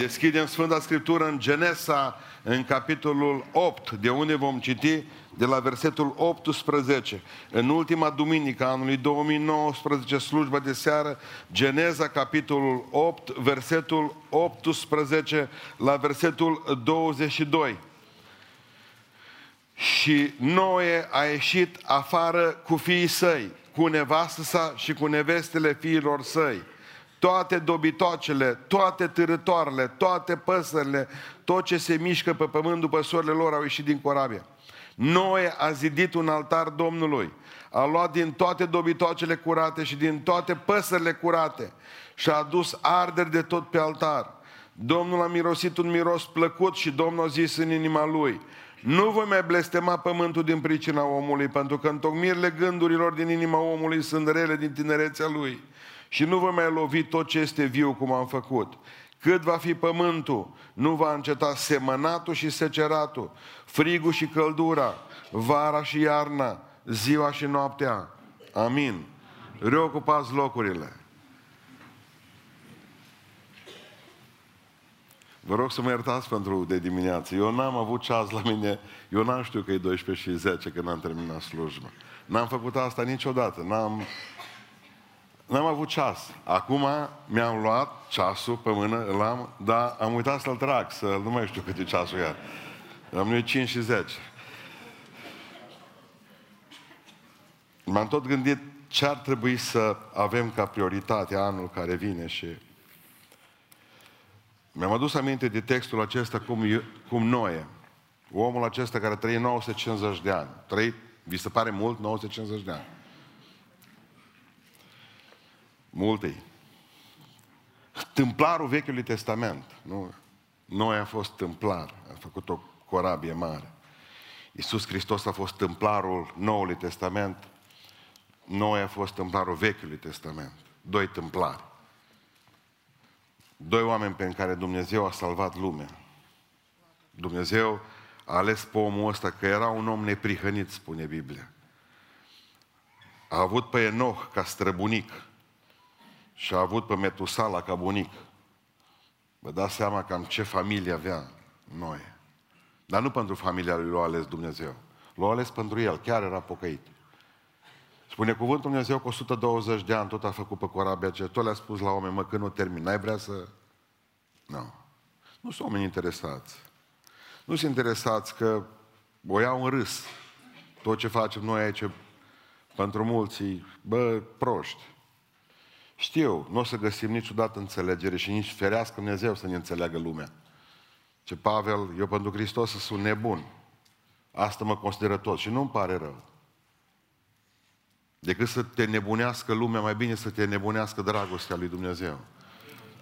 Deschidem Sfânta Scriptură în Genesa, în capitolul 8, de unde vom citi de la versetul 18. În ultima duminică a anului 2019, slujba de seară, Geneza, capitolul 8, versetul 18 la versetul 22. Și Noe a ieșit afară cu fiii săi, cu nevastă sa și cu nevestele fiilor săi toate dobitoacele, toate târătoarele, toate păsările, tot ce se mișcă pe pământ după soarele lor au ieșit din corabie. Noe a zidit un altar Domnului, a luat din toate dobitoacele curate și din toate păsările curate și a adus arderi de tot pe altar. Domnul a mirosit un miros plăcut și Domnul a zis în inima lui, nu voi mai blestema pământul din pricina omului, pentru că întocmirile gândurilor din inima omului sunt rele din tinerețea lui și nu vă mai lovi tot ce este viu cum am făcut. Cât va fi pământul, nu va înceta semănatul și seceratul, frigul și căldura, vara și iarna, ziua și noaptea. Amin. Reocupați locurile. Vă rog să mă iertați pentru de dimineață. Eu n-am avut ceas la mine, eu n-am știut că e 12 și 10 când am terminat slujba. N-am făcut asta niciodată, n-am N-am avut ceas. Acum mi-am luat ceasul pe mână, îl am, dar am uitat să-l trag, să nu mai știu cât e ceasul iar. Am nu 5 și 10. M-am tot gândit ce ar trebui să avem ca prioritate anul care vine și mi-am adus aminte de textul acesta cum, cum Noe, omul acesta care trăie 950 de ani. Trăi, vi se pare mult 950 de ani? Multe. Tâmplarul Vechiului Testament. Nu? Noi a fost tâmplar. A făcut o corabie mare. Iisus Hristos a fost tâmplarul Noului Testament. Noi a fost tâmplarul Vechiului Testament. Doi tâmplari. Doi oameni pe care Dumnezeu a salvat lumea. Dumnezeu a ales pe omul ăsta că era un om neprihănit, spune Biblia. A avut pe Enoch ca străbunic și a avut pe Metusala ca bunic. Vă dați seama cam ce familie avea noi. Dar nu pentru familia lui l-a ales Dumnezeu. L-a ales pentru el, chiar era pocăit. Spune cuvântul Dumnezeu că 120 de ani tot a făcut pe corabia ce tot le-a spus la oameni, mă, când nu termin, n-ai vrea să... Nu. Nu sunt oameni interesați. Nu sunt interesați că o iau în râs. Tot ce facem noi aici, pentru mulți, bă, proști. Știu, nu o să găsim niciodată înțelegere și nici ferească Dumnezeu să ne înțeleagă lumea. Ce Pavel, eu pentru Hristos sunt nebun. Asta mă consideră tot și nu-mi pare rău. Decât să te nebunească lumea, mai bine să te nebunească dragostea lui Dumnezeu.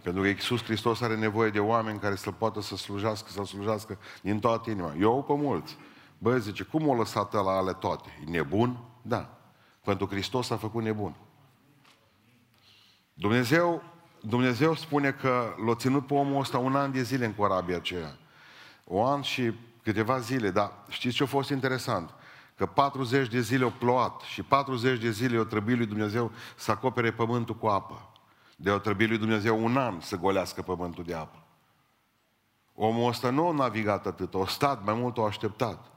Pentru că Iisus Hristos are nevoie de oameni care să poată să slujească, să slujească din toată inima. Eu pe mulți. Băi, zice, cum o lăsat la ale toate? E nebun? Da. Pentru Hristos a făcut nebun. Dumnezeu, Dumnezeu spune că l-a ținut pe omul ăsta un an de zile în corabia aceea. O an și câteva zile, dar știți ce a fost interesant? Că 40 de zile au plouat și 40 de zile au trebuit lui Dumnezeu să acopere pământul cu apă. De au trebuit lui Dumnezeu un an să golească pământul de apă. Omul ăsta nu a navigat atât, a stat, mai mult a așteptat.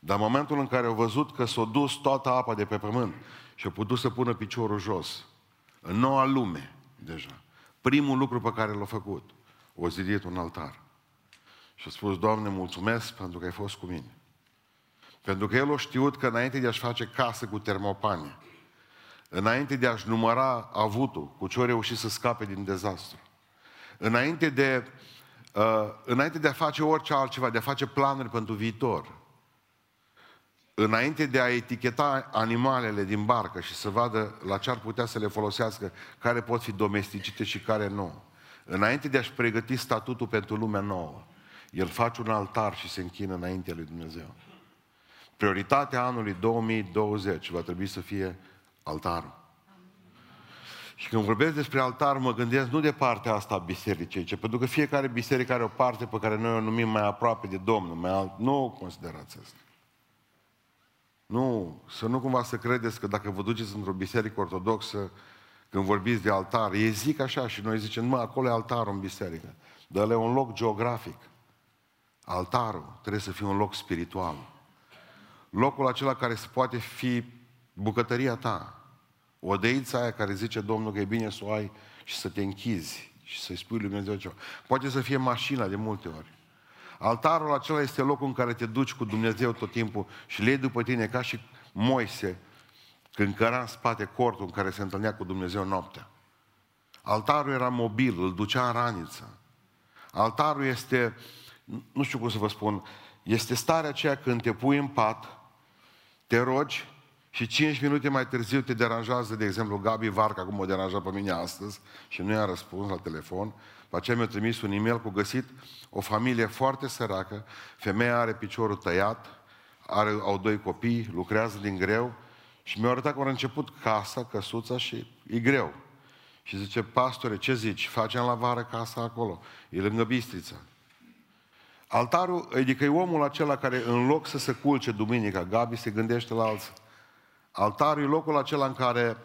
Dar în momentul în care au văzut că s-a dus toată apa de pe pământ și a putut să pună piciorul jos, în noua lume, deja. Primul lucru pe care l-a făcut, o zidit un altar. Și a spus, Doamne, mulțumesc pentru că ai fost cu mine. Pentru că el a știut că înainte de a-și face casă cu termopane, înainte de a-și număra avutul, cu ce a reușit să scape din dezastru, înainte de, uh, înainte de a face orice altceva, de a face planuri pentru viitor, înainte de a eticheta animalele din barcă și să vadă la ce ar putea să le folosească, care pot fi domesticite și care nu, înainte de a-și pregăti statutul pentru lumea nouă, el face un altar și se închină înaintea lui Dumnezeu. Prioritatea anului 2020 va trebui să fie altarul. Și când vorbesc despre altar, mă gândesc nu de partea asta a bisericii, ci pentru că fiecare biserică are o parte pe care noi o numim mai aproape de Domnul. Mai alt... Nu considerați asta. Nu, să nu cumva să credeți că dacă vă duceți într-o biserică ortodoxă, când vorbiți de altar, ei zic așa și noi zicem, mă, acolo e altarul în biserică. Dă-le un loc geografic. Altarul trebuie să fie un loc spiritual. Locul acela care se poate fi bucătăria ta. Odeița aia care zice Domnul că e bine să o ai și să te închizi și să-i spui lui Dumnezeu ceva. Poate să fie mașina de multe ori. Altarul acela este locul în care te duci cu Dumnezeu tot timpul și le iei după tine ca și Moise când căra în spate cortul în care se întâlnea cu Dumnezeu noaptea. Altarul era mobil, îl ducea în raniță. Altarul este, nu știu cum să vă spun, este starea aceea când te pui în pat, te rogi și 5 minute mai târziu te deranjează, de exemplu, Gabi Varca, cum o deranja pe mine astăzi și nu i-a răspuns la telefon. Pe aceea mi-a trimis un e-mail cu găsit o familie foarte săracă, femeia are piciorul tăiat, are, au doi copii, lucrează din greu și mi-a arătat că au început casa, căsuța și e greu. Și zice, pastore, ce zici? Facem la vară casa acolo. E lângă Bistrița. Altarul, adică e omul acela care în loc să se culce duminica, Gabi se gândește la alții. Altarul e locul acela în care,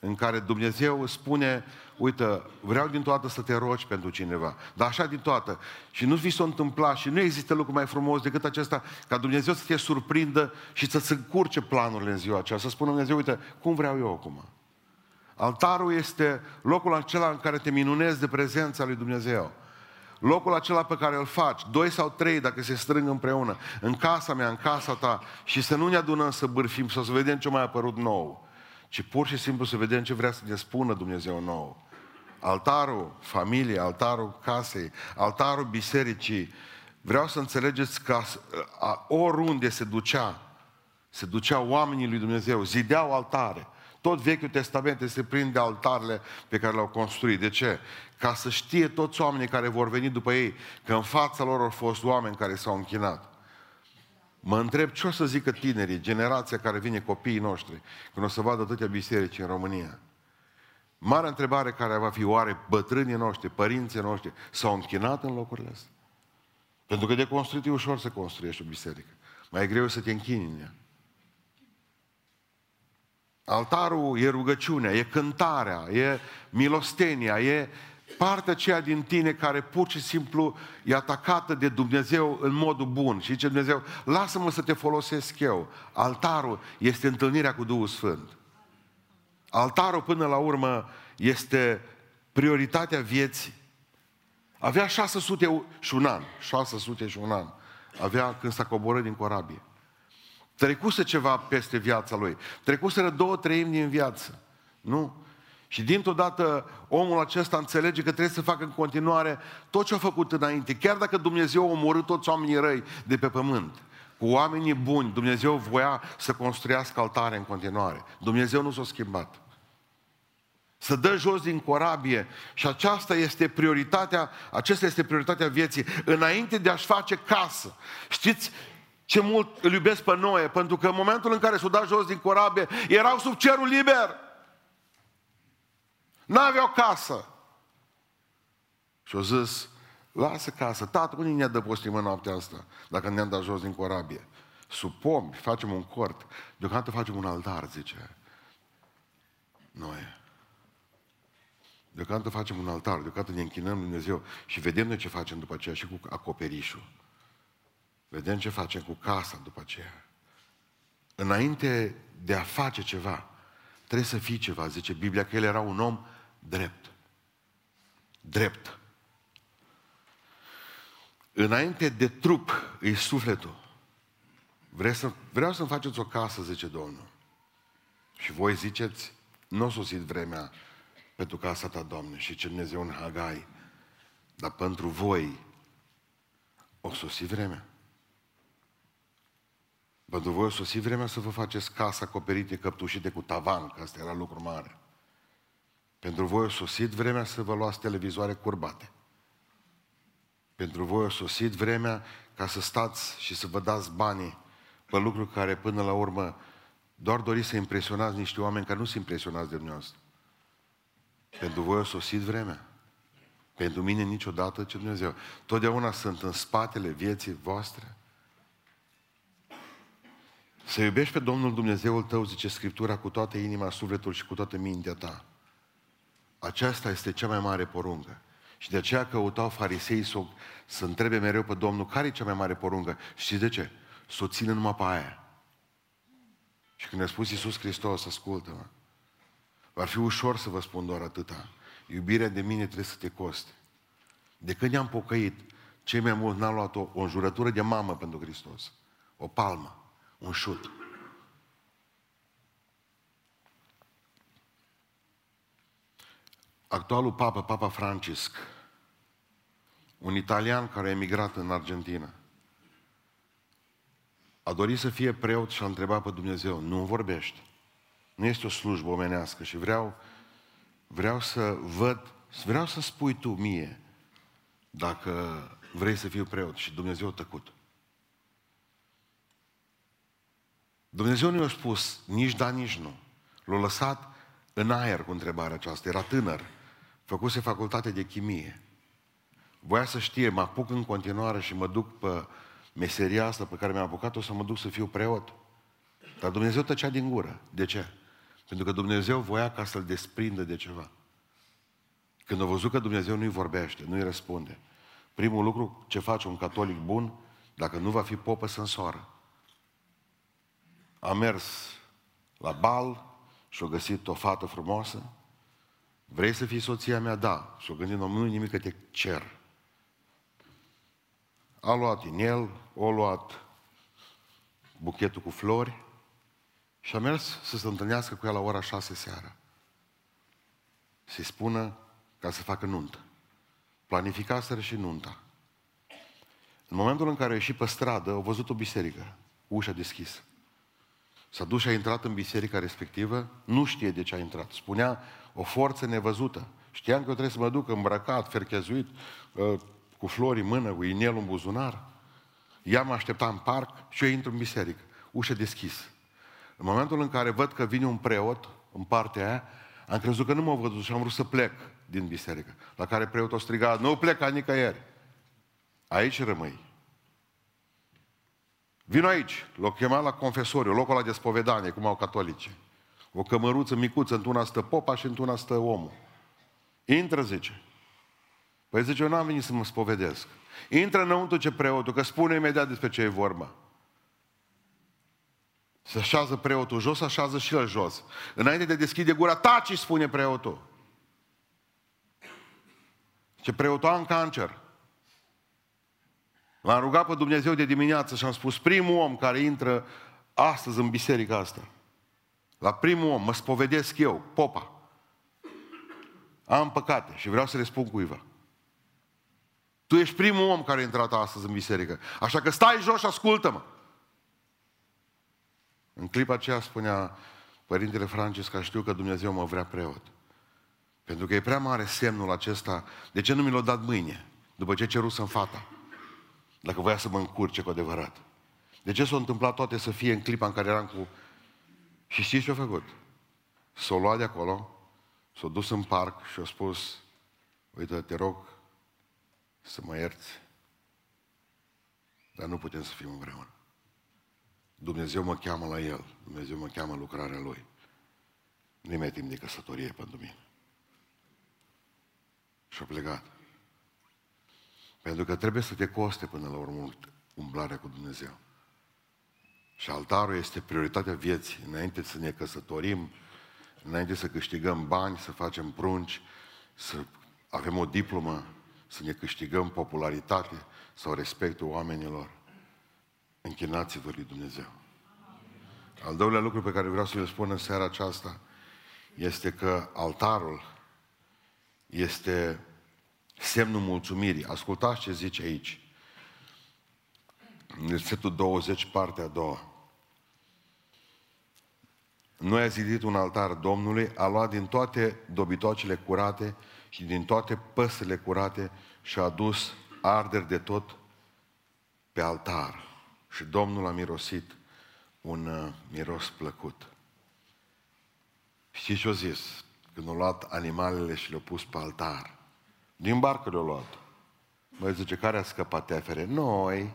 în care Dumnezeu spune, uite, vreau din toată să te rogi pentru cineva, dar așa din toată. Și nu vi s-o întâmpla și nu există lucru mai frumos decât acesta, ca Dumnezeu să te surprindă și să-ți încurce planurile în ziua aceea, să spună Dumnezeu, uite, cum vreau eu acum. Altarul este locul acela în care te minunezi de prezența lui Dumnezeu. Locul acela pe care îl faci, doi sau trei dacă se strâng împreună, în casa mea, în casa ta, și să nu ne adunăm să bârfim sau să vedem ce mai a apărut nou, ci pur și simplu să vedem ce vrea să ne spună Dumnezeu nou. Altarul familiei, altarul casei, altarul bisericii, vreau să înțelegeți că oriunde se ducea, se duceau oamenii lui Dumnezeu, zideau altare, tot Vechiul Testament se prinde altarele pe care le-au construit. De ce? Ca să știe toți oamenii care vor veni după ei că în fața lor au fost oameni care s-au închinat. Mă întreb ce o să zică tinerii, generația care vine, copiii noștri, când o să vadă atâtea biserici în România. Marea întrebare care va fi, oare bătrânii noștri, părinții noștri, s-au închinat în locurile astea? Pentru că de construit e ușor să construiești o biserică. Mai e greu să te închini în ea. Altarul e rugăciunea, e cântarea, e milostenia, e partea aceea din tine care pur și simplu e atacată de Dumnezeu în modul bun. Și zice Dumnezeu, lasă-mă să te folosesc eu. Altarul este întâlnirea cu Duhul Sfânt. Altarul până la urmă este prioritatea vieții. Avea 600 și un an, 600 și un an. Avea când s-a coborât din corabie. Trecuse ceva peste viața lui. Trecuseră două treimi din viață. Nu? Și dintr-o dată omul acesta înțelege că trebuie să facă în continuare tot ce a făcut înainte. Chiar dacă Dumnezeu a omorât toți oamenii răi de pe pământ. Cu oamenii buni, Dumnezeu voia să construiască altare în continuare. Dumnezeu nu s-a schimbat. Să dă jos din corabie și aceasta este prioritatea, acesta este prioritatea vieții. Înainte de a-și face casă. Știți, ce mult îl iubesc pe Noe, pentru că în momentul în care s-au dat jos din corabie, erau sub cerul liber. N-aveau casă. Și au zis, lasă casă. Tată, unde ne adăpostim în noaptea asta, dacă ne-am dat jos din corabie? Sub pomi, facem un cort. Deocamdată facem un altar, zice Noe. Deocamdată facem un altar, deocamdată ne închinăm Dumnezeu și vedem noi ce facem după aceea și cu acoperișul. Vedem ce facem cu casa după aceea. Înainte de a face ceva, trebuie să fii ceva. Zice Biblia că el era un om drept. Drept. Înainte de trup e sufletul. Vreau, să, vreau să-mi faceți o casă, zice Domnul. Și voi ziceți, nu o sosit vremea pentru casa ta, Doamne, și ce Dumnezeu în Hagai, dar pentru voi o sosi vremea. Pentru voi o sosi vremea să vă faceți casa acoperite, căptușite cu tavan, că asta era lucru mare. Pentru voi o sosit vremea să vă luați televizoare curbate. Pentru voi o sosit vremea ca să stați și să vă dați banii pe lucruri care până la urmă doar doriți să impresionați niște oameni care nu sunt impresionați de dumneavoastră. Pentru voi o sosit vremea. Pentru mine niciodată ce Dumnezeu. Totdeauna sunt în spatele vieții voastre. Să iubești pe Domnul Dumnezeul tău, zice Scriptura, cu toată inima, sufletul și cu toată mintea ta. Aceasta este cea mai mare poruncă. Și de aceea căutau farisei să, să întrebe mereu pe Domnul care e cea mai mare poruncă. Și de ce? Să o țină numai pe aia. Și când a spus Iisus Hristos, ascultă-mă, va fi ușor să vă spun doar atâta. Iubirea de mine trebuie să te coste. De când ne-am pocăit, cei mai mulți n-au luat o, o înjurătură de mamă pentru Hristos. O palmă, un șut. Actualul papă, Papa Francisc, un italian care a emigrat în Argentina, a dorit să fie preot și a întrebat pe Dumnezeu, nu vorbește. Nu este o slujbă omenească și vreau, vreau să văd, vreau să spui tu mie dacă vrei să fiu preot. Și Dumnezeu a tăcut. Dumnezeu nu i-a spus nici da, nici nu. L-a lăsat în aer cu întrebarea aceasta. Era tânăr, făcuse facultate de chimie. Voia să știe, mă apuc în continuare și mă duc pe meseria asta pe care mi-am apucat-o să mă duc să fiu preot. Dar Dumnezeu tăcea din gură. De ce? Pentru că Dumnezeu voia ca să-l desprindă de ceva. Când a văzut că Dumnezeu nu-i vorbește, nu-i răspunde, primul lucru ce face un catolic bun, dacă nu va fi popă, să însoară. A mers la bal și-a găsit o fată frumoasă. Vrei să fii soția mea? Da. Și-a gândit, nu nimic că te cer. A luat inel, a luat buchetul cu flori și a mers să se întâlnească cu ea la ora șase seara. Să-i spună ca să facă nuntă. Planificaseră și nunta. În momentul în care a ieșit pe stradă, au văzut o biserică, ușa deschisă. S-a dus și a intrat în biserica respectivă, nu știe de ce a intrat. Spunea o forță nevăzută. Știam că eu trebuie să mă duc îmbrăcat, ferchezuit, ă, cu flori în mână, cu inelul în buzunar. Ea mă aștepta în parc și eu intru în biserică. Ușa deschisă. În momentul în care văd că vine un preot în partea aia, am crezut că nu m-a văzut și am vrut să plec din biserică. La care preotul a strigat, nu pleca nicăieri. Aici rămâi. Vino aici, l-o chema la confesoriu, locul la de spovedanie, cum au catolice. O cămăruță micuță, într-una stă popa și într-una stă omul. Intră, zice. Păi zice, eu n-am venit să mă spovedesc. Intră înăuntru ce preotul, că spune imediat despre ce e vorba. Se așează preotul jos, așează și el jos. Înainte de deschide gura, taci, spune preotul. Ce preotul am cancer. L-am rugat pe Dumnezeu de dimineață și am spus, primul om care intră astăzi în biserica asta, la primul om mă spovedesc eu, popa. Am păcate și vreau să le spun cuiva. Tu ești primul om care a intrat astăzi în biserică. Așa că stai jos și ascultă-mă. În clipa aceea spunea Părintele Francis că știu că Dumnezeu mă vrea preot. Pentru că e prea mare semnul acesta. De ce nu mi l-a dat mâine? După ce cerusem fata. Dacă voia să mă încurce cu adevărat. De ce s-a întâmplat toate să fie în clipa în care eram cu... Și știți ce a făcut? S-a luat de acolo, s-a dus în parc și a spus, uite, te rog să mă ierți, dar nu putem să fim împreună. Dumnezeu mă cheamă la El, Dumnezeu mă cheamă lucrarea Lui. Nu mai timp de căsătorie pentru mine. Și-a plecat. Pentru că trebuie să te coste până la urmă umblarea cu Dumnezeu. Și altarul este prioritatea vieții. Înainte să ne căsătorim, înainte să câștigăm bani, să facem prunci, să avem o diplomă, să ne câștigăm popularitate sau respectul oamenilor. Închinați-vă lui Dumnezeu. Al doilea lucru pe care vreau să-l spun în seara aceasta este că altarul este semnul mulțumirii. Ascultați ce zice aici. În versetul 20, partea a doua. Noi a zidit un altar Domnului, a luat din toate dobitoacele curate și din toate păsele curate și a adus arderi de tot pe altar. Și Domnul a mirosit un uh, miros plăcut. Știți ce a zis? Când au luat animalele și le-au pus pe altar. Din barcă le-au luat. Măi, zice, care a scăpat tefere? Noi.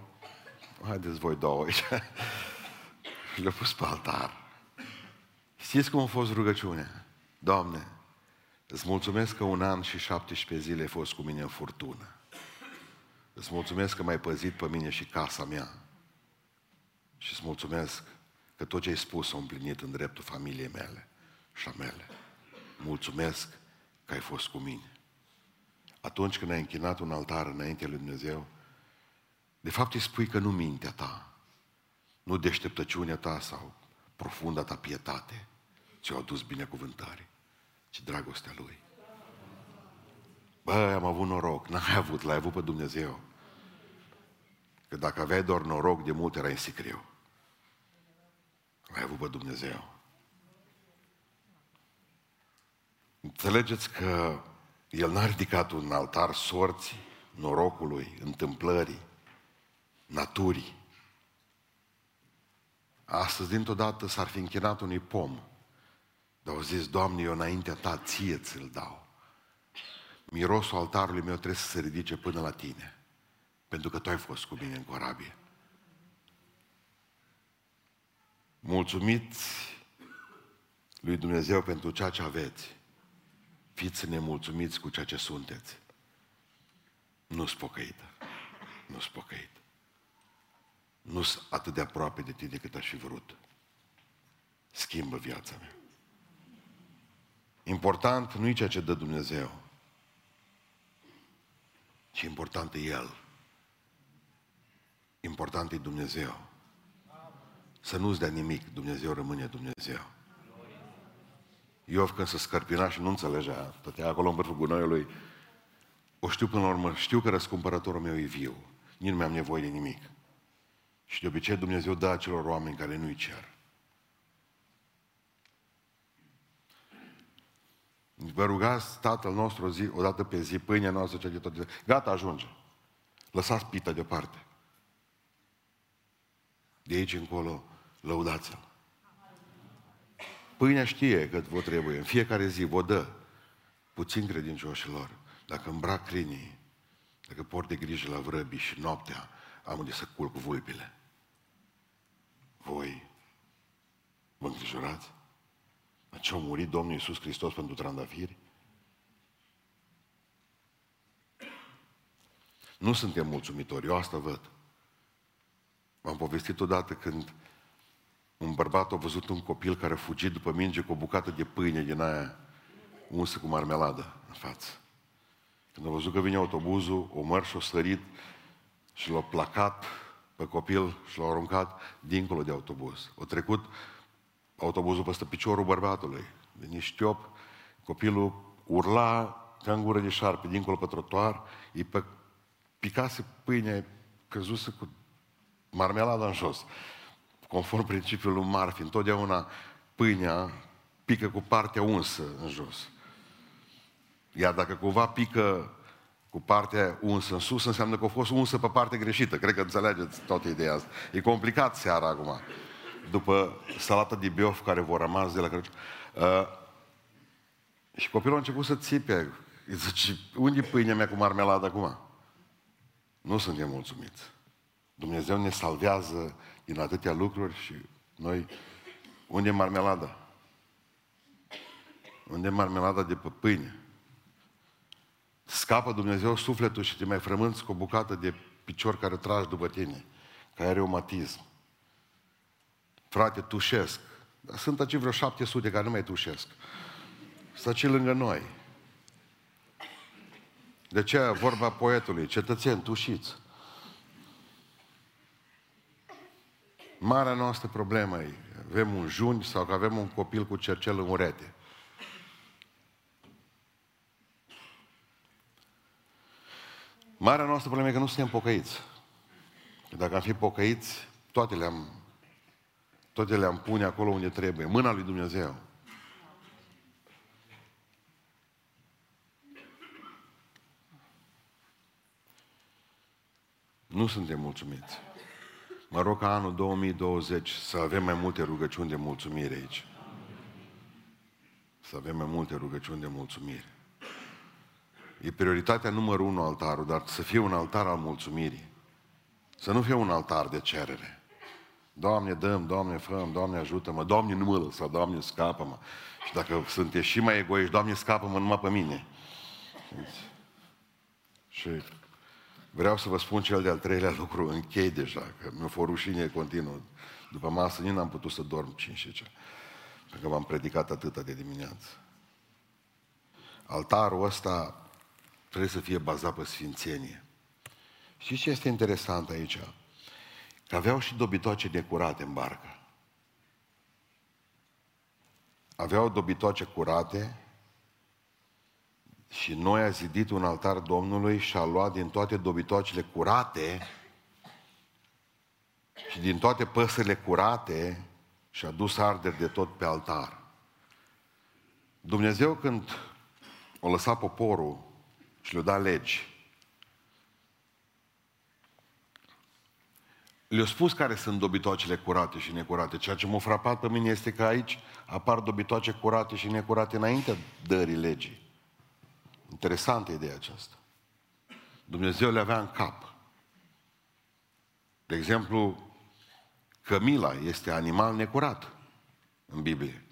Haideți voi două aici. și le-au pus pe altar. Știți cum a fost rugăciunea? Doamne, Îți mulțumesc că un an și 17 zile ai fost cu mine în furtună. Îți mulțumesc că m-ai păzit pe mine și casa mea. Și îți mulțumesc că tot ce ai spus a împlinit în dreptul familiei mele și a mele. Mulțumesc că ai fost cu mine. Atunci când ai închinat un altar înainte lui Dumnezeu, de fapt îi spui că nu mintea ta, nu deșteptăciunea ta sau profunda ta pietate ți-au adus binecuvântare, ci dragostea Lui. Bă, am avut noroc. N-ai avut, l-ai avut pe Dumnezeu. Că dacă aveai doar noroc, de mult era în sicriu. L-ai avut pe Dumnezeu. Înțelegeți că El n-a ridicat un altar sorții, norocului, întâmplării, naturii. Astăzi, dintr-o dată, s-ar fi închinat unui pom. Dar au zis, Doamne, eu înaintea Ta, ție ți-l dau. Mirosul altarului meu trebuie să se ridice până la Tine. Pentru că Tu ai fost cu mine în corabie. Mulțumiți lui Dumnezeu pentru ceea ce aveți. Fiți nemulțumiți cu ceea ce sunteți. Nu-s pocăită. Nu-s pocăit. nu sunt atât de aproape de tine cât aș fi vrut. Schimbă viața mea. Important nu e ceea ce dă Dumnezeu, ci important e El. Important e Dumnezeu. Să nu-ți dea nimic, Dumnezeu rămâne Dumnezeu. Iov când se scărpina și nu înțelegea, stătea acolo în vârful gunoiului, o știu până la urmă, știu că răscumpărătorul meu e viu, nici nu mi-am nevoie de nimic. Și de obicei Dumnezeu dă acelor oameni care nu-i cer. Vă rugați Tatăl nostru o zi, o dată pe zi, pâinea noastră cea de tot. Gata, ajunge. Lăsați pita deoparte. De aici încolo, lăudați-L. Pâinea știe că vă trebuie. În fiecare zi vă dă puțin credincioșilor. Dacă îmbrac câinii, dacă port de grijă la vrăbii și noaptea am unde să culc vulpile. Voi vă îngrijorați? La ce a murit Domnul Iisus Hristos pentru trandafiri? Nu suntem mulțumitori, eu asta văd. M-am povestit odată când un bărbat a văzut un copil care a fugit după minge cu o bucată de pâine din aia unsă cu marmeladă în față. Când a văzut că vine autobuzul, o măr și-o sărit și l-a placat pe copil și l-a aruncat dincolo de autobuz. O trecut autobuzul peste piciorul bărbatului. Veni știop, copilul urla ca în gură de șarpe, dincolo pe trotuar, îi pe, picase pâine căzuse cu marmelada în jos. Conform principiului Marfi, întotdeauna pâinea pică cu partea unsă în jos. Iar dacă cumva pică cu partea unsă în sus, înseamnă că a fost unsă pe partea greșită. Cred că înțelegeți toată ideea asta. E complicat seara acum după salata de biof care vor rămas de la Crăciun. Uh, și copilul a început să țipe. Îi zice, unde e pâinea mea cu marmeladă acum? Nu suntem mulțumiți. Dumnezeu ne salvează din atâtea lucruri și noi, unde e marmelada? Unde e marmelada de pe pâine? Scapă Dumnezeu sufletul și te mai frămânți cu o bucată de picior care tragi după tine, care are reumatism frate, tușesc. Dar sunt aici vreo 700 care nu mai tușesc. Sunt aici lângă noi. De ce vorba poetului, cetățeni, tușiți. Marea noastră problemă e, avem un juni sau că avem un copil cu cercel în urete. Marea noastră problemă e că nu suntem pocăiți. Dacă am fi pocăiți, toate le-am toate le-am pune acolo unde trebuie. Mâna lui Dumnezeu. Nu suntem mulțumiți. Mă rog ca anul 2020 să avem mai multe rugăciuni de mulțumire aici. Să avem mai multe rugăciuni de mulțumire. E prioritatea numărul unu altarul, dar să fie un altar al mulțumirii. Să nu fie un altar de cerere. Doamne, dăm, Doamne, făm, Doamne, ajută-mă, Doamne, nu mă lăsa, Doamne, scapă-mă. Și dacă sunteți și mai egoiști, Doamne, scapă-mă numai pe mine. Și vreau să vă spun cel de-al treilea lucru, închei deja, că mi-a fost rușine continuu. După masă nici n-am putut să dorm 5 și ce. Pentru că m-am predicat atâta de dimineață. Altarul ăsta trebuie să fie bazat pe sfințenie. Și ce este interesant aici? Că aveau și dobitoace necurate în barcă. Aveau dobitoace curate și noi a zidit un altar Domnului și a luat din toate dobitoacele curate și din toate păsările curate și a dus arderi de tot pe altar. Dumnezeu când o lăsat poporul și le-a dat legi, le-a spus care sunt dobitoacele curate și necurate. Ceea ce m-a frapat pe mine este că aici apar dobitoace curate și necurate înainte dării legii. Interesantă ideea aceasta. Dumnezeu le avea în cap. De exemplu, cămila este animal necurat în Biblie.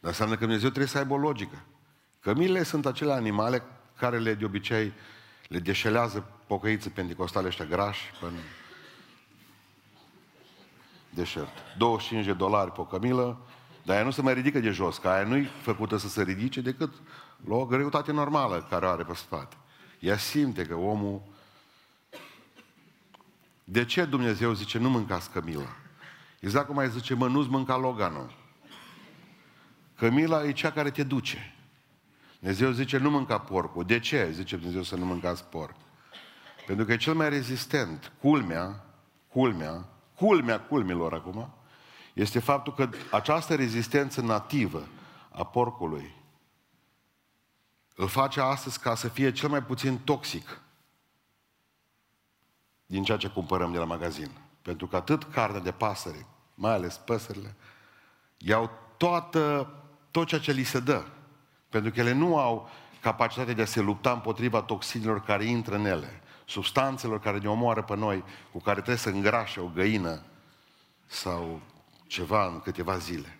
Dar înseamnă că Dumnezeu trebuie să aibă o logică. Cămilele sunt acele animale care le de obicei le deșelează pocăiții pentecostale ăștia grași până deșert. 25 de dolari pe o cămilă, dar aia nu se mai ridică de jos, că aia nu-i făcută să se ridice decât la o greutate normală care o are pe spate. Ea simte că omul... De ce Dumnezeu zice nu mâncați cămila? Exact cum mai zice, mă, nu-ți mânca loganul. Cămila e cea care te duce. Dumnezeu zice, nu mânca porcul. De ce zice Dumnezeu să nu mâncați porc? Pentru că e cel mai rezistent. Culmea, culmea, culmea culmilor acum, este faptul că această rezistență nativă a porcului îl face astăzi ca să fie cel mai puțin toxic din ceea ce cumpărăm de la magazin. Pentru că atât carne de pasăre, mai ales păsările, iau toată, tot ceea ce li se dă. Pentru că ele nu au capacitatea de a se lupta împotriva toxinilor care intră în ele, substanțelor care ne omoară pe noi, cu care trebuie să îngrașe o găină sau ceva în câteva zile.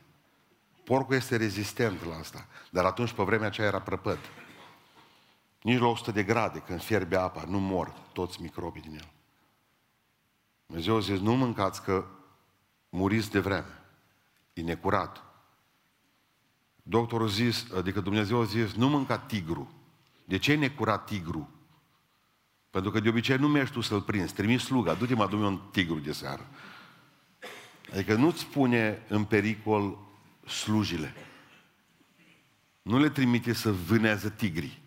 Porcul este rezistent la asta, dar atunci pe vremea aceea era prăpăt. Nici la 100 de grade, când fierbe apa, nu mor toți microbii din el. Dumnezeu a zis, nu mâncați că muriți de vreme. E necurat. Doctorul a zis, adică Dumnezeu a zis, nu mânca tigru. De ce e necurat tigru? Pentru că de obicei nu mergi tu să-l prinzi, trimiți sluga, du-te mă adu un tigru de seară. Adică nu-ți pune în pericol slujile. Nu le trimite să vânează tigri.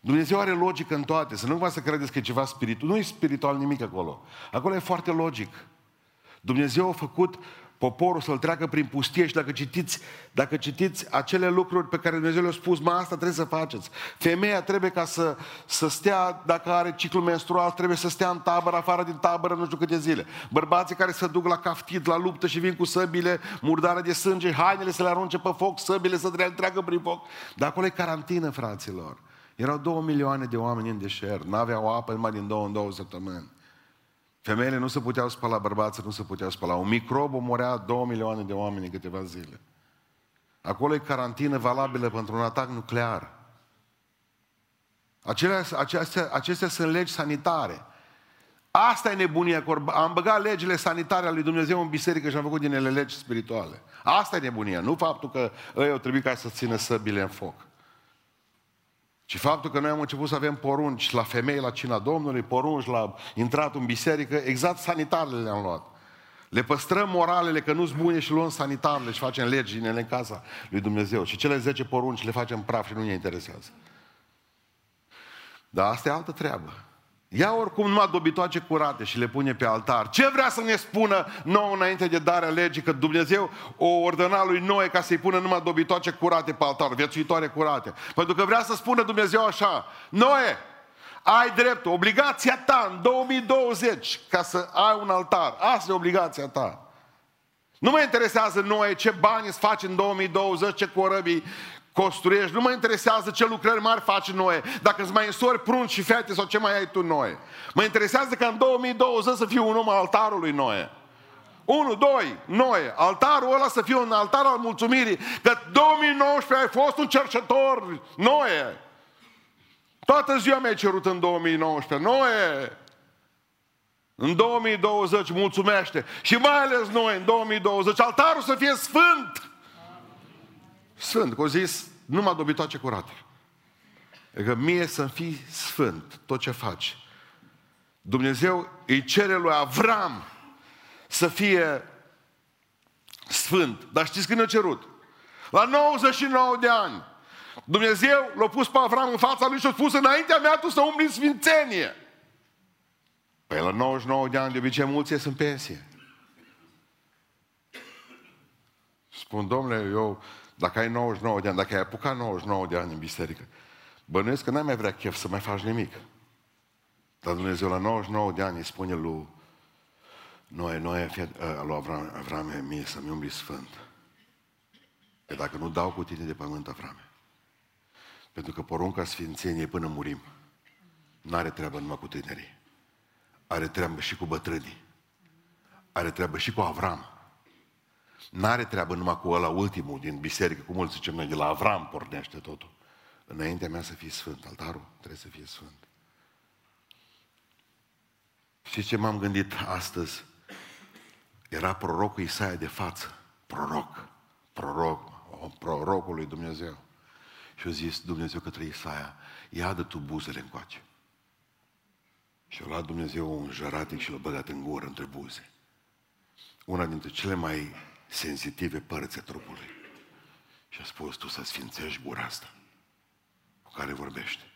Dumnezeu are logică în toate. Să nu vă să credeți că e ceva spiritual. Nu e spiritual nimic acolo. Acolo e foarte logic. Dumnezeu a făcut poporul să-l treacă prin pustie și dacă citiți, dacă citiți acele lucruri pe care Dumnezeu le-a spus, mă, asta trebuie să faceți. Femeia trebuie ca să, să stea, dacă are ciclu menstrual, trebuie să stea în tabără, afară din tabără, nu știu câte zile. Bărbații care se duc la caftit, la luptă și vin cu săbile, murdare de sânge, hainele să le arunce pe foc, săbile să le treacă prin foc. Dar acolo e carantină, fraților. Erau două milioane de oameni în deșert, n-aveau apă numai din două în două săptămâni. Femeile nu se puteau spăla, bărbații nu se puteau spăla. Un microb omorea două milioane de oameni în câteva zile. Acolo e carantină valabilă pentru un atac nuclear. Acelea, acestea, acestea sunt legi sanitare. Asta e nebunia. Am băgat legile sanitare ale lui Dumnezeu în biserică și am făcut din ele legi spirituale. Asta e nebunia. Nu faptul că ei au trebuit ca să țină săbile în foc. Și faptul că noi am început să avem porunci la femei la cina Domnului, porunci la intrat în biserică, exact sanitarele le-am luat. Le păstrăm moralele că nu-s bune și luăm sanitarele și facem legi în casa lui Dumnezeu. Și cele 10 porunci le facem praf și nu ne interesează. Dar asta e altă treabă. Ia oricum numai dobitoace curate și le pune pe altar. Ce vrea să ne spună nou înainte de darea legii? Că Dumnezeu o ordona lui Noe ca să-i pună numai dobitoace curate pe altar, viețuitoare curate. Pentru că vrea să spună Dumnezeu așa, Noe, ai drept, obligația ta în 2020 ca să ai un altar. Asta e obligația ta. Nu mă interesează noi ce bani îți faci în 2020, ce corăbii construiești, nu mă interesează ce lucrări mari faci noi, dacă îți mai însori prunci și fete sau ce mai ai tu noi. Mă interesează că în 2020 să fiu un om al altarului noi. Unu, doi, Noe. Altarul ăla să fie un altar al mulțumirii. Că 2019 ai fost un cercetor, Noe. Toată ziua mi-ai cerut în 2019, Noe. În 2020 mulțumește. Și mai ales noi în 2020, altarul să fie sfânt. Sfânt, că au zis, numai dobitoace curate. Adică mie să fii sfânt, tot ce faci. Dumnezeu îi cere lui Avram să fie sfânt. Dar știți când a cerut? La 99 de ani. Dumnezeu l-a pus pe Avram în fața lui și a spus, înaintea mea tu să umbli în sfințenie. Păi la 99 de ani de obicei mulți ies în pensie. Spun, domnule, eu, dacă ai 99 de ani, dacă ai apucat 99 de ani în biserică, bănuiesc că n-ai mai vrea chef să mai faci nimic. Dar Dumnezeu la 99 de ani îi spune lui noi, noi, lui Avram, Avram mie să-mi umbli sfânt. Că dacă nu dau cu tine de pământ, Avrame. Pentru că porunca sfințeniei până murim, n-are treabă numai cu tinerii. Are treabă și cu bătrânii. Are treabă și cu Avram. N-are treabă numai cu ăla ultimul din biserică, cum mulți zicem noi, de la Avram pornește totul. Înaintea mea să fie sfânt, altarul trebuie să fie sfânt. Și ce m-am gândit astăzi? Era prorocul Isaia de față. Proroc. Proroc. Prorocul lui Dumnezeu. Și a zis Dumnezeu către Isaia, ia de tu buzele încoace. Și a luat Dumnezeu un jăratic și l-a băgat în gură, între buze. Una dintre cele mai sensitive părți a trupului. Și a spus, tu să sfințești gura asta cu care vorbește.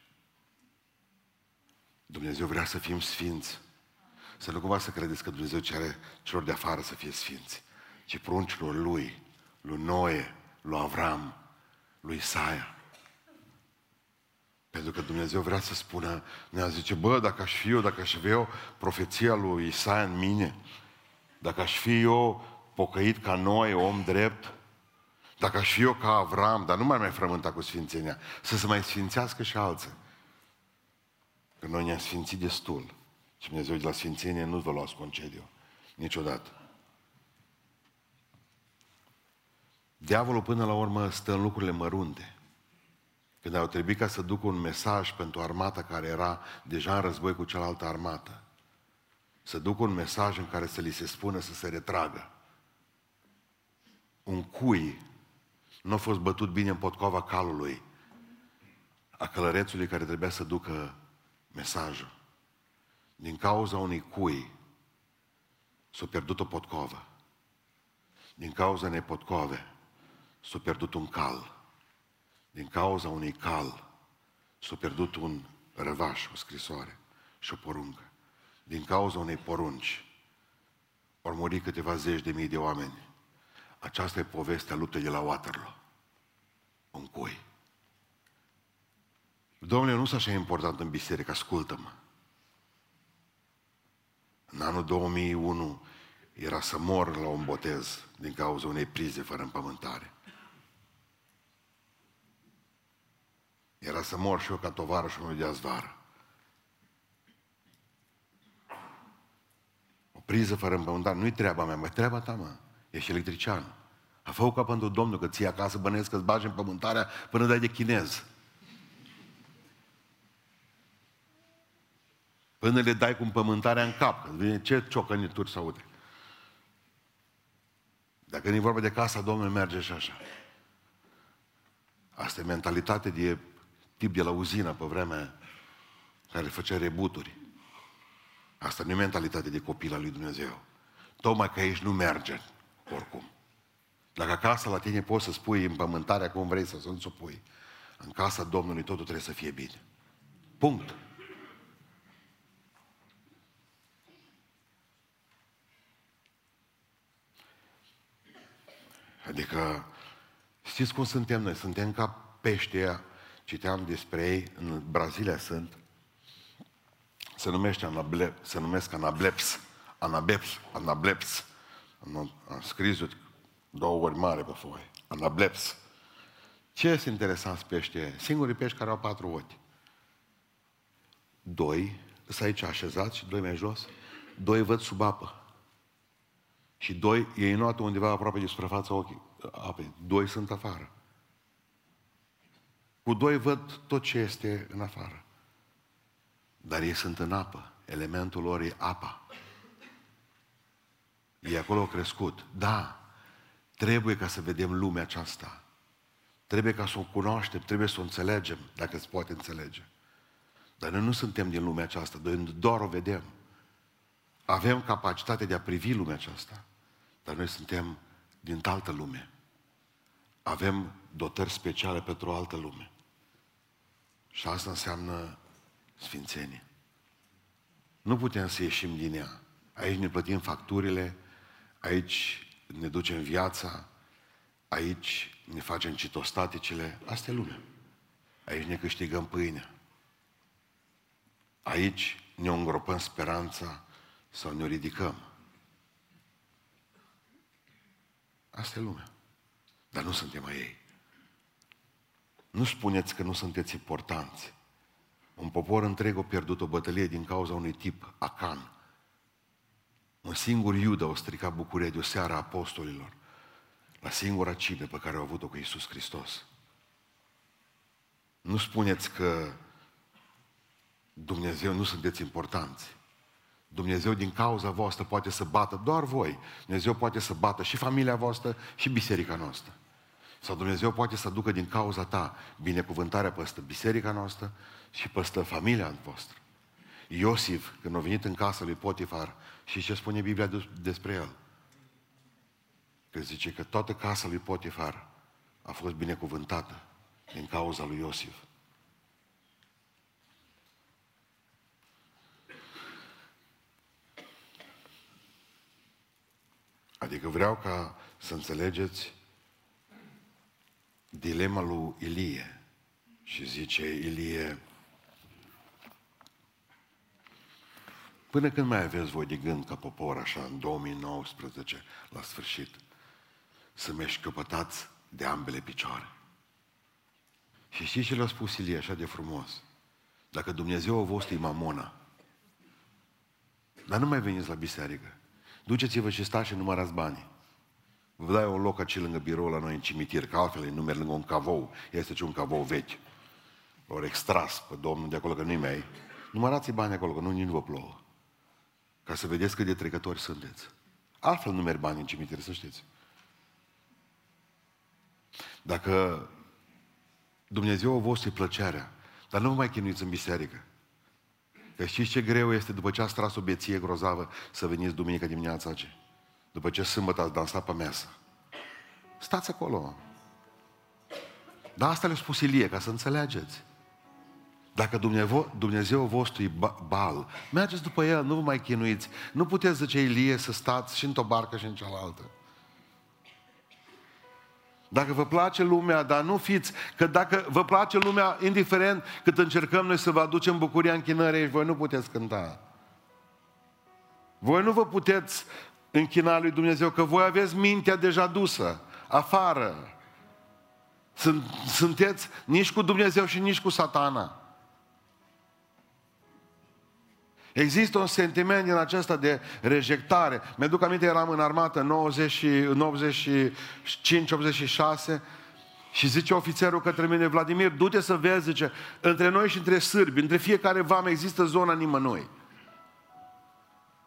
Dumnezeu vrea să fim sfinți. Să nu cumva să credeți că Dumnezeu cere celor de afară să fie sfinți, ci pruncilor lui, lui Noe, lui Avram, lui Isaia. Pentru că Dumnezeu vrea să spună, ne zice, bă, dacă aș fi eu, dacă aș avea eu profeția lui Isaia în mine, dacă aș fi eu pocăit ca noi, om drept, dacă aș fi eu ca Avram, dar nu mai mai frământa cu sfințenia, să se mai sfințească și alții. Că noi ne-am sfințit destul. Și Dumnezeu de la sfințenie nu vă luați concediu. Niciodată. Diavolul până la urmă stă în lucrurile mărunte. Când au trebuit ca să ducă un mesaj pentru armata care era deja în război cu cealaltă armată. Să ducă un mesaj în care să li se spună să se retragă. Un cui nu a fost bătut bine în potcova calului a călărețului care trebuia să ducă mesajul. Din cauza unui cui s-a pierdut o potcovă. Din cauza unei potcove s-a pierdut un cal din cauza unui cal, s-a pierdut un răvaș, o scrisoare și o poruncă. Din cauza unei porunci, au murit câteva zeci de mii de oameni. Aceasta e povestea luptei de la Waterloo. Un cui. Domnule, nu sunt așa important în biserică, ascultă-mă. În anul 2001 era să mor la un botez din cauza unei prize fără împământare. Era să mor și eu ca tovarășul meu de azvară. O priză fără împământare, nu-i treaba mea, mai treaba ta, mă. Ești electrician. A făcut ca pentru Domnul că ții acasă bănesc că-ți bagi în pământarea până dai de chinez. Până le dai cu pământarea în cap, că vine ce ciocănituri să aude. Dacă nu e vorba de casa Domnului, merge și așa. Asta e mentalitate de tip de la uzină pe vremea care făcea rebuturi. Asta nu e mentalitate de copil al lui Dumnezeu. Tocmai că aici nu merge oricum. Dacă acasă la tine poți să spui împământarea cum vrei să nu o pui, în casa Domnului totul trebuie să fie bine. Punct. Adică, știți cum suntem noi? Suntem ca peștea citeam despre ei, în Brazilia sunt, se numește anable, se numesc anableps, anabeps, anableps. Am scris două ori mare pe foaie. Anableps. Ce sunt interesanți pește? Singurii pești care au patru ochi. Doi, sunt aici așezați și doi mai jos. Doi văd sub apă. Și doi, ei notă undeva aproape de suprafața ochii, apei. Doi sunt afară. Cu doi văd tot ce este în afară. Dar ei sunt în apă. Elementul lor e apa. Ei acolo au crescut. Da, trebuie ca să vedem lumea aceasta. Trebuie ca să o cunoaștem, trebuie să o înțelegem, dacă se poate înțelege. Dar noi nu suntem din lumea aceasta, noi doar o vedem. Avem capacitatea de a privi lumea aceasta, dar noi suntem din altă lume. Avem dotări speciale pentru o altă lume. Și asta înseamnă sfințenie. Nu putem să ieșim din ea. Aici ne plătim facturile, aici ne ducem viața, aici ne facem citostaticele, asta e lumea. Aici ne câștigăm pâinea. Aici ne îngropăm speranța sau ne ridicăm. Asta e lumea. Dar nu suntem a ei. Nu spuneți că nu sunteți importanți. Un popor întreg a pierdut o bătălie din cauza unui tip, Acan. Un singur iudă o stricat bucuria de o seară a apostolilor la singura cină pe care au avut-o cu Iisus Hristos. Nu spuneți că Dumnezeu nu sunteți importanți. Dumnezeu din cauza voastră poate să bată doar voi. Dumnezeu poate să bată și familia voastră și biserica noastră. Sau Dumnezeu poate să aducă din cauza ta binecuvântarea peste biserica noastră și peste familia voastră. Iosif, când a venit în casa lui Potifar, și ce spune Biblia despre el? Că zice că toată casa lui Potifar a fost binecuvântată din cauza lui Iosif. Adică vreau ca să înțelegeți dilema lui Ilie. Și zice Ilie, până când mai aveți voi de gând ca popor așa în 2019, la sfârșit, să mă căpătați de ambele picioare. Și știți ce le-a spus Ilie așa de frumos? Dacă Dumnezeu a vostru e mamona, dar nu mai veniți la biserică, duceți-vă și stați și numărați banii. Vă dai un loc aici lângă birou la noi în cimitir, că altfel e numeri lângă un cavou. Este ce un cavou vechi. Ori extras pe domnul de acolo, că nu-i mai. Numărați bani acolo, că nu nici nu vă plouă. Ca să vedeți cât de trecători sunteți. Altfel nu merg bani în cimitir, să știți. Dacă Dumnezeu a vostru plăcerea, dar nu vă mai chinuiți în biserică. Că știți ce greu este după ce ați tras o beție grozavă să veniți duminică dimineața ce? După ce sâmbătă ați dansat pe mesă. Stați acolo. Dar asta le-a spus Ilie, ca să înțelegeți. Dacă Dumnezeu, Dumnezeu vostru e bal, mergeți după el, nu vă mai chinuiți. Nu puteți, zice Ilie, să stați și într-o barcă și în cealaltă. Dacă vă place lumea, dar nu fiți, că dacă vă place lumea, indiferent cât încercăm noi să vă aducem bucuria închinării, voi nu puteți cânta. Voi nu vă puteți închina lui Dumnezeu, că voi aveți mintea deja dusă, afară. Sunt, sunteți nici cu Dumnezeu și nici cu satana. Există un sentiment din acesta de rejectare. Mi-aduc aminte, eram în armată în 85-86 și zice ofițerul către mine, Vladimir, du-te să vezi, zice, între noi și între sârbi, între fiecare vam există zona nimănui.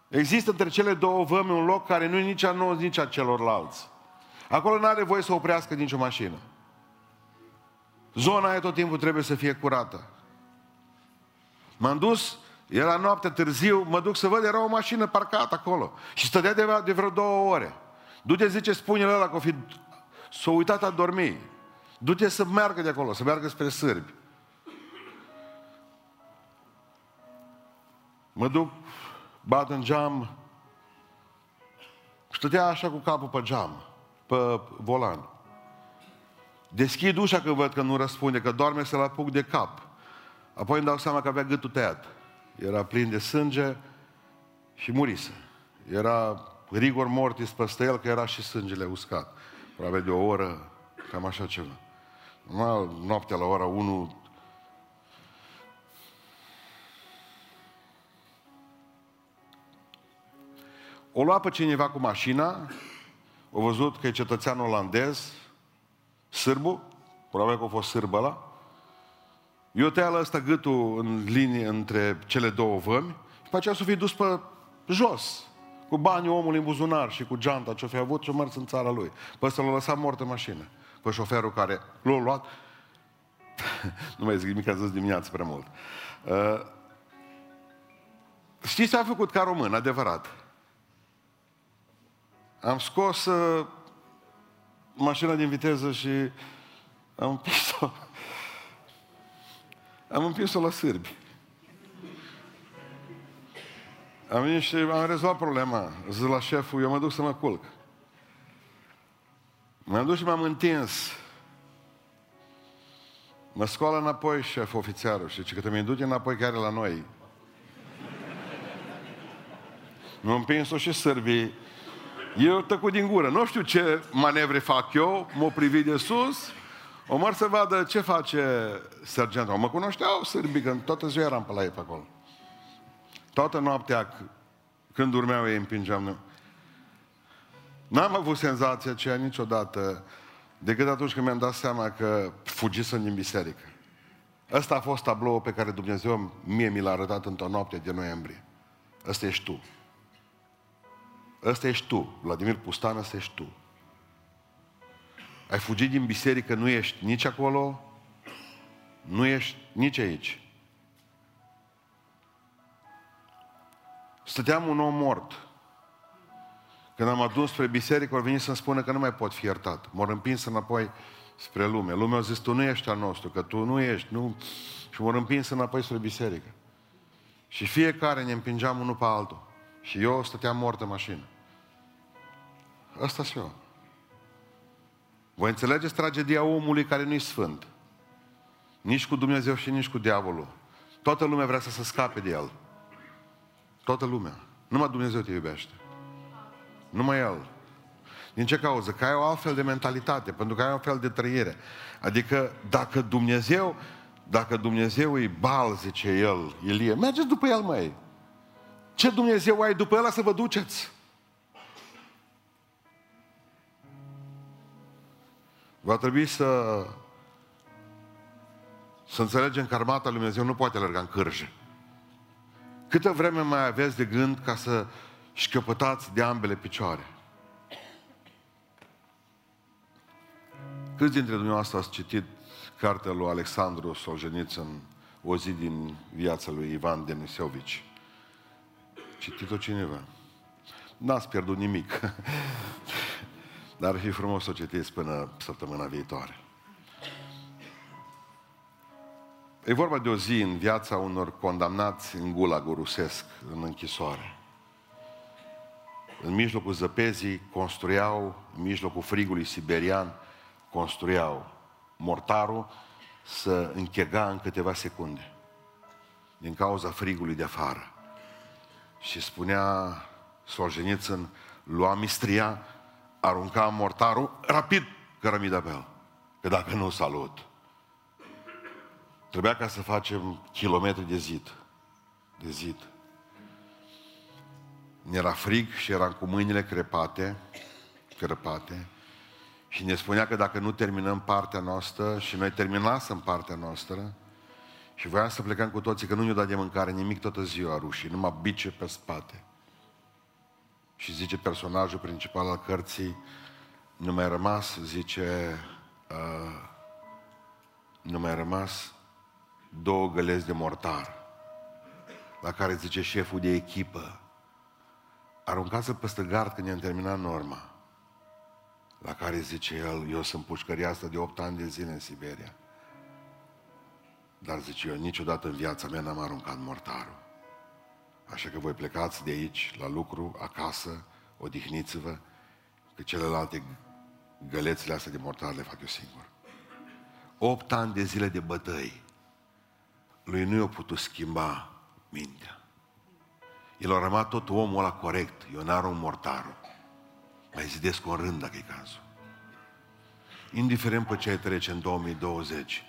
Există între cele două vămi un loc care nu e nici a nouă, nici a celorlalți. Acolo nu are voie să oprească nicio mașină. Zona aia tot timpul trebuie să fie curată. M-am dus era noapte târziu, mă duc să văd, era o mașină parcată acolo. Și stătea de, de vreo două ore. Du-te, zice, spune ăla că o fi... S-a uitat a dormi. Du-te să meargă de acolo, să meargă spre sârbi. Mă duc, bat în geam, stătea așa cu capul pe geam, pe volan. Deschid ușa că văd că nu răspunde, că doarme să-l apuc de cap. Apoi îmi dau seama că avea gâtul tăiat era plin de sânge și murise. Era rigor mortis peste el, că era și sângele uscat. Probabil de o oră, cam așa ceva. Normal, noaptea la ora 1, o lua pe cineva cu mașina, o văzut că e cetățean olandez, sârbu, probabil că a fost sârbă ăla, eu tăia la ăsta gâtul în linie între cele două vămi și pe aceea să fie dus pe jos, cu banii omului în buzunar și cu geanta ce-o fi avut și-o mers în țara lui. Pe ăsta l-a lăsat mort în mașină. Pe șoferul care l-a luat, nu mai zic nimic, a zis dimineață prea mult. Uh, știți ce a făcut ca român, adevărat? Am scos uh, mașina din viteză și am împins-o. Am împins-o la sârbi. Am venit și am rezolvat problema. Zic la șeful, eu mă duc să mă culc. M-am dus și m-am întins. Mă scoală înapoi șef ofițerul și zice că te mi duce înapoi chiar la noi. Mi-am împins-o și sârbii. Eu tăcut din gură. Nu știu ce manevre fac eu, m-o privi de sus, o măr să vadă ce face sergentul. Mă cunoșteau sârbii, că toată ziua eram pe la ei pe acolo. Toată noaptea, când dormeau ei, împingeam. N-am avut senzația aceea niciodată, decât atunci când mi-am dat seama că fugisem din biserică. Ăsta a fost tabloul pe care Dumnezeu mie mi l-a arătat într-o noapte de noiembrie. Ăsta ești tu. Ăsta ești tu. Vladimir Pustan, ăsta ești tu. Ai fugit din biserică, nu ești nici acolo, nu ești nici aici. Stăteam un om mort. Când am adus spre biserică, au venit să-mi spună că nu mai pot fi iertat. M-au împins înapoi spre lume. Lumea a zis, tu nu ești al nostru, că tu nu ești, nu... Și m-au împins înapoi spre biserică. Și fiecare ne împingeam unul pe altul. Și eu stăteam mort în mașină. Asta și eu. Voi înțelegeți tragedia omului care nu-i sfânt. Nici cu Dumnezeu și nici cu diavolul. Toată lumea vrea să se scape de el. Toată lumea. Numai Dumnezeu te iubește. Numai El. Din ce cauză? Că ai o altfel de mentalitate, pentru că ai o fel de trăire. Adică dacă Dumnezeu, dacă Dumnezeu e bal, zice el, Ilie, mergeți după el, mai. Ce Dumnezeu ai după el să vă duceți? Va trebui să să înțelegem că armata lui Dumnezeu nu poate alerga în cârje. Câtă vreme mai aveți de gând ca să șchiopătați de ambele picioare? Câți dintre dumneavoastră ați citit cartea lui Alexandru Solzhenitsyn, o zi din viața lui Ivan Denisovici? Citit-o cineva? N-ați pierdut nimic. Dar ar fi frumos să o citiți până săptămâna viitoare. E vorba de o zi în viața unor condamnați în gulagul rusesc, în închisoare. În mijlocul zăpezii construiau, în mijlocul frigului siberian, construiau mortarul să închega în câteva secunde. Din cauza frigului de afară. Și spunea Solzhenitsyn, lua mistria, arunca mortarul, rapid cărămida pe el. Că dacă nu, salut. Trebuia ca să facem kilometri de zid. De zid. Ne era frig și eram cu mâinile crepate, crăpate, și ne spunea că dacă nu terminăm partea noastră, și noi terminasem partea noastră, și voiam să plecăm cu toții, că nu ne-o dat de mâncare nimic toată ziua rușii, numai bice pe spate. Și zice personajul principal al cărții, nu mai rămas, zice, uh, nu mai rămas două găleți de mortar, la care zice șeful de echipă, aruncați-l peste gard când i-am terminat norma. La care zice el, eu sunt pușcăria asta de 8 ani de zile în Siberia. Dar zice eu, niciodată în viața mea n-am aruncat mortarul. Așa că voi plecați de aici, la lucru, acasă, odihniți-vă, că celelalte gălețile astea de mortar le fac eu singur. Opt ani de zile de bătăi lui nu i-a putut schimba mintea. El a rămas tot omul ăla corect, Ionar un mortarul. Mai zidesc un rând dacă e cazul. Indiferent pe ce ai trece în 2020,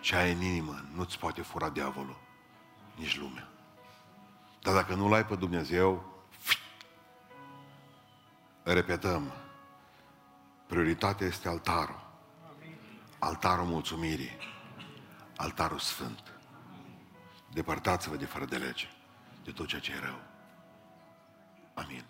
ce ai în inimă, nu-ți poate fura diavolul, nici lumea. Dar dacă nu-L ai pe Dumnezeu, repetăm, prioritatea este altarul. Altarul mulțumirii. Altarul sfânt. Depărtați-vă de fără de lege, de tot ceea ce e rău. Amin.